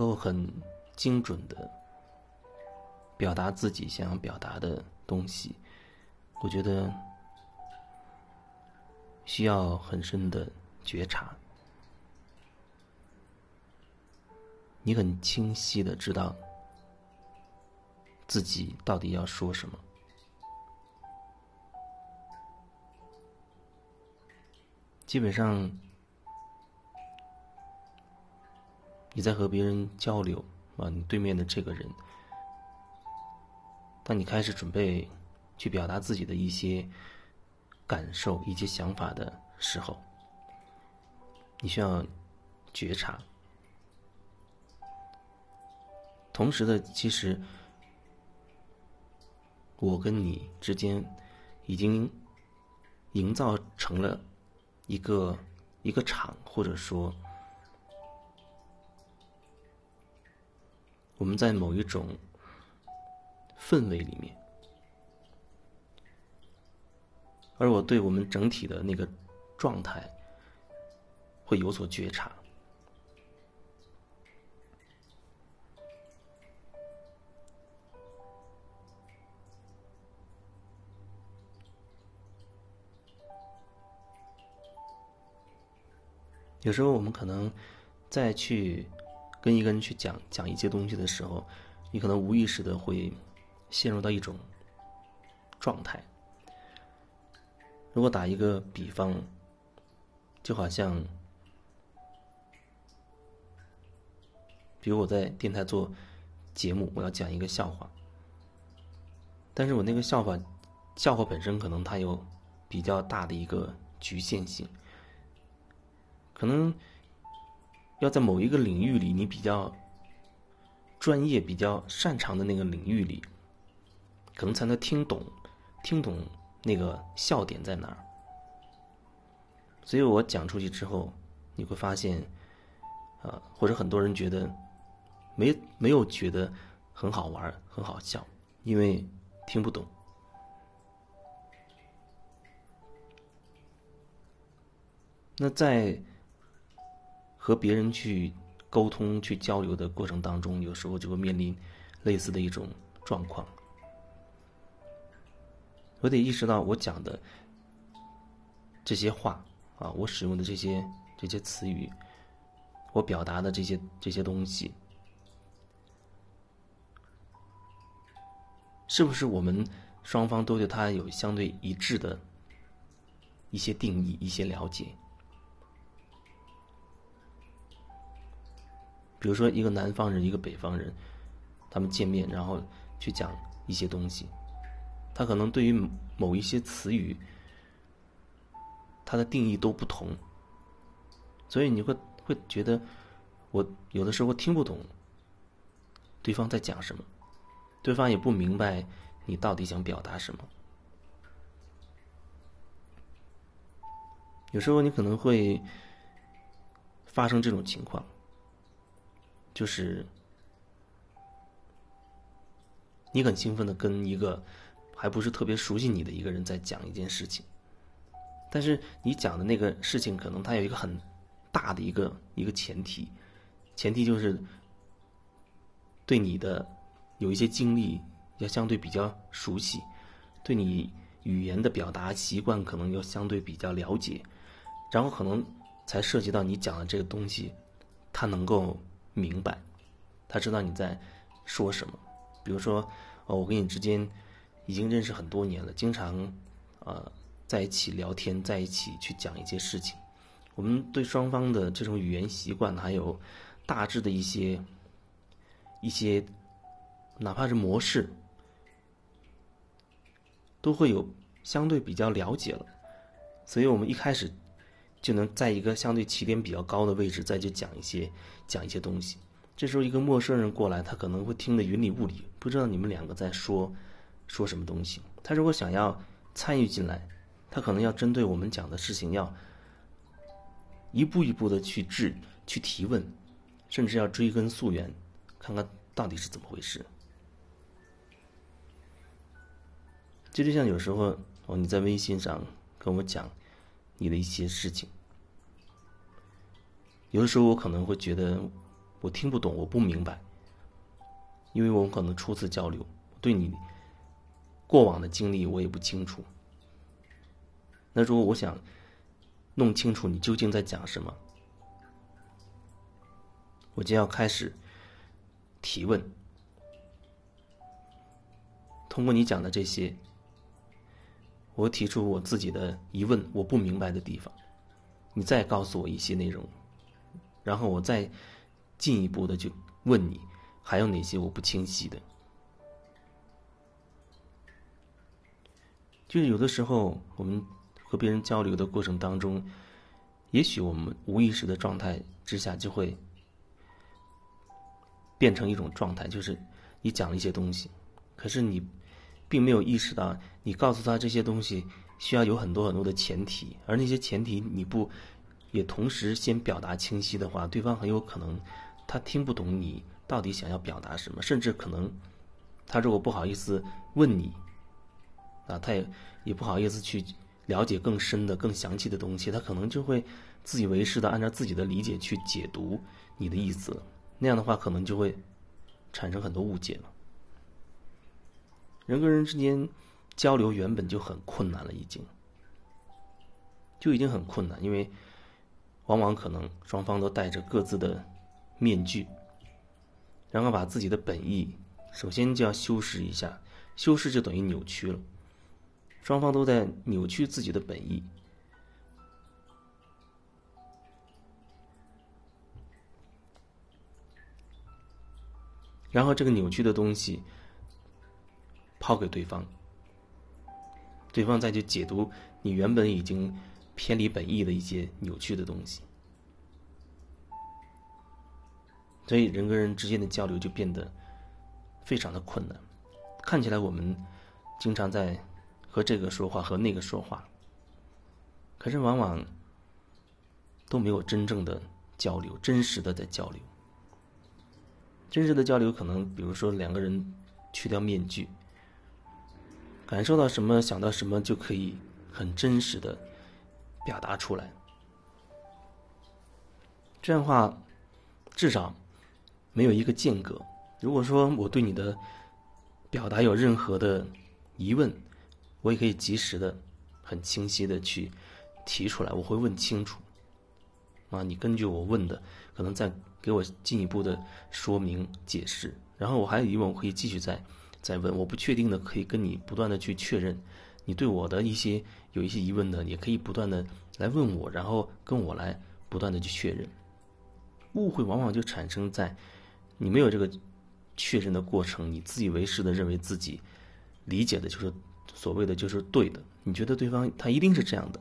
够很精准的表达自己想要表达的东西，我觉得需要很深的觉察。你很清晰的知道自己到底要说什么。基本上，你在和别人交流啊，你对面的这个人，当你开始准备去表达自己的一些感受、以及想法的时候，你需要觉察。同时的，其实我跟你之间已经营造成了。一个一个场，或者说，我们在某一种氛围里面，而我对我们整体的那个状态会有所觉察。有时候我们可能再去跟一个人去讲讲一些东西的时候，你可能无意识的会陷入到一种状态。如果打一个比方，就好像，比如我在电台做节目，我要讲一个笑话，但是我那个笑话，笑话本身可能它有比较大的一个局限性。可能要在某一个领域里，你比较专业、比较擅长的那个领域里，可能才能听懂、听懂那个笑点在哪儿。所以我讲出去之后，你会发现，啊，或者很多人觉得没没有觉得很好玩、很好笑，因为听不懂。那在。和别人去沟通、去交流的过程当中，有时候就会面临类似的一种状况。我得意识到，我讲的这些话啊，我使用的这些这些词语，我表达的这些这些东西，是不是我们双方都对它有相对一致的一些定义、一些了解？比如说，一个南方人，一个北方人，他们见面，然后去讲一些东西，他可能对于某一些词语，他的定义都不同，所以你会会觉得，我有的时候听不懂对方在讲什么，对方也不明白你到底想表达什么，有时候你可能会发生这种情况。就是，你很兴奋的跟一个还不是特别熟悉你的一个人在讲一件事情，但是你讲的那个事情可能它有一个很大的一个一个前提，前提就是对你的有一些经历要相对比较熟悉，对你语言的表达习惯可能要相对比较了解，然后可能才涉及到你讲的这个东西，它能够。明白，他知道你在说什么。比如说，哦，我跟你之间已经认识很多年了，经常呃在一起聊天，在一起去讲一些事情。我们对双方的这种语言习惯，还有大致的一些一些，哪怕是模式，都会有相对比较了解了。所以我们一开始。就能在一个相对起点比较高的位置再去讲一些讲一些东西。这时候一个陌生人过来，他可能会听得云里雾里，不知道你们两个在说说什么东西。他如果想要参与进来，他可能要针对我们讲的事情，要一步一步的去质去提问，甚至要追根溯源，看看到底是怎么回事。这就像有时候哦，你在微信上跟我讲。你的一些事情，有的时候我可能会觉得我听不懂，我不明白，因为我们可能初次交流，对你过往的经历我也不清楚。那如果我想弄清楚你究竟在讲什么，我就要开始提问。通过你讲的这些，我提出我自己的疑问，我不明白的地方，你再告诉我一些内容，然后我再进一步的就问你，还有哪些我不清晰的？就是有的时候我们。和别人交流的过程当中，也许我们无意识的状态之下，就会变成一种状态，就是你讲了一些东西，可是你并没有意识到，你告诉他这些东西需要有很多很多的前提，而那些前提你不也同时先表达清晰的话，对方很有可能他听不懂你到底想要表达什么，甚至可能他如果不好意思问你，啊，他也也不好意思去。了解更深的、更详细的东西，他可能就会自以为是的按照自己的理解去解读你的意思，那样的话可能就会产生很多误解了。人跟人之间交流原本就很困难了，已经就已经很困难，因为往往可能双方都戴着各自的面具，然后把自己的本意首先就要修饰一下，修饰就等于扭曲了。双方都在扭曲自己的本意，然后这个扭曲的东西抛给对方，对方再去解读你原本已经偏离本意的一些扭曲的东西，所以人跟人之间的交流就变得非常的困难。看起来我们经常在。和这个说话，和那个说话，可是往往都没有真正的交流，真实的在交流。真实的交流，可能比如说两个人去掉面具，感受到什么，想到什么，就可以很真实的表达出来。这样的话，至少没有一个间隔。如果说我对你的表达有任何的疑问，我也可以及时的、很清晰的去提出来，我会问清楚。啊，你根据我问的，可能再给我进一步的说明解释。然后我还有疑问，我可以继续再再问。我不确定的，可以跟你不断的去确认。你对我的一些有一些疑问的，也可以不断的来问我，然后跟我来不断的去确认。误会往往就产生在你没有这个确认的过程，你自以为是的认为自己理解的就是。所谓的就是对的，你觉得对方他一定是这样的。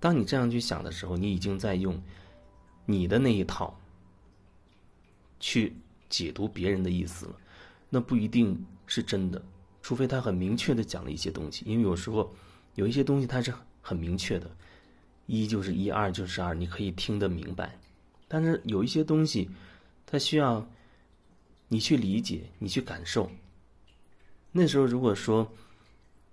当你这样去想的时候，你已经在用你的那一套去解读别人的意思了，那不一定是真的，除非他很明确的讲了一些东西。因为有时候有一些东西它是很明确的，一就是一，二就是二，你可以听得明白。但是有一些东西，它需要你去理解，你去感受。那时候，如果说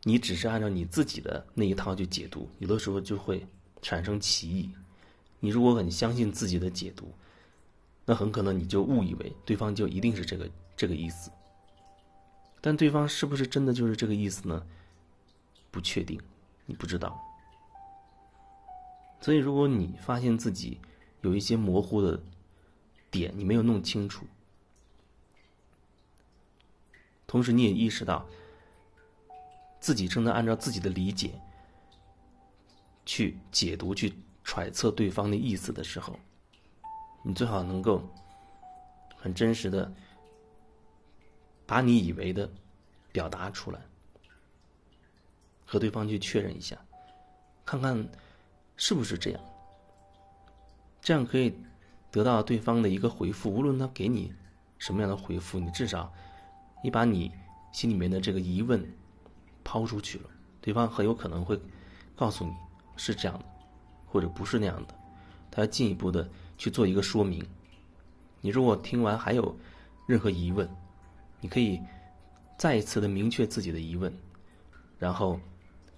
你只是按照你自己的那一套去解读，有的时候就会产生歧义。你如果很相信自己的解读，那很可能你就误以为对方就一定是这个这个意思。但对方是不是真的就是这个意思呢？不确定，你不知道。所以，如果你发现自己有一些模糊的点，你没有弄清楚。同时，你也意识到自己正在按照自己的理解去解读、去揣测对方的意思的时候，你最好能够很真实的把你以为的表达出来，和对方去确认一下，看看是不是这样。这样可以得到对方的一个回复，无论他给你什么样的回复，你至少。你把你心里面的这个疑问抛出去了，对方很有可能会告诉你是这样的，或者不是那样的，他要进一步的去做一个说明。你如果听完还有任何疑问你可以再一次的明确自己的疑问然后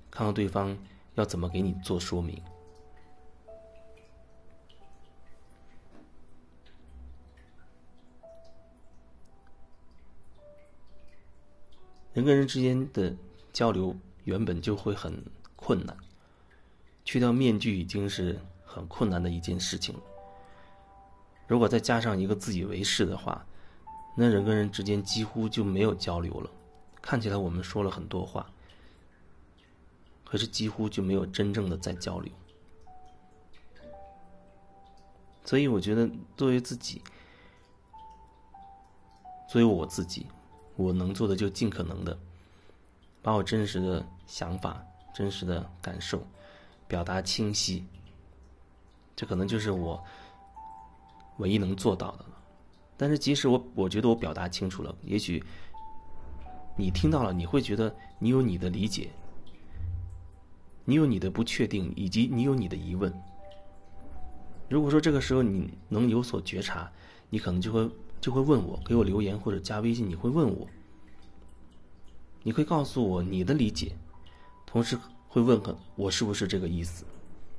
看看对方要怎么给你做说明。人跟人之间的交流原本就会很困难去掉面具已经是很困难的一件事情了。如果再加上一个自以为是的话，那人跟人之间几乎就没有交流了。看起来我们说了很多话，可是几乎就没有真正的在交流。所以我觉得，作为自己，作为我自己，我能做的就尽可能的，把我真实的想法、真实的感受表达清晰。这可能就是我唯一能做到的了。但是，即使我我觉得我表达清楚了，也许你听到了，你会觉得你有你的理解，你有你的不确定，以及你有你的疑问。如果说这个时候你能有所觉察，你可能就会就会问我，给我留言或者加微信，你会问我，你会告诉我你的理解，同时会问个我是不是这个意思，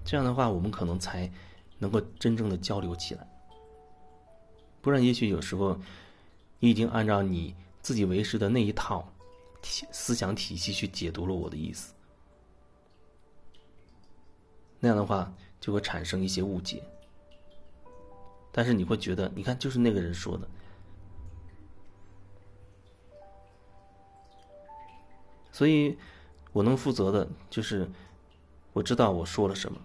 这样的话我们可能才能够真正的交流起来。不然，也许有时候你已经按照你自己为师的那一套思想体系去解读了我的意思，那样的话就会产生一些误解。但是你会觉得，你看，就是那个人说的，所以我能负责的就是我知道我说了什么，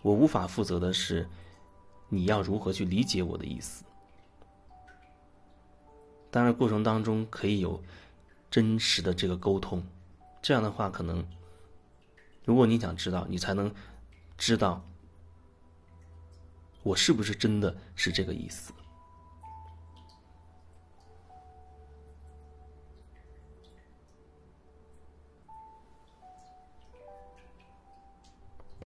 我无法负责的是你要如何去理解我的意思。当然，过程当中可以有真实的这个沟通，这样的话，可能如果你想知道，你才能知道。我是不是真的是这个意思？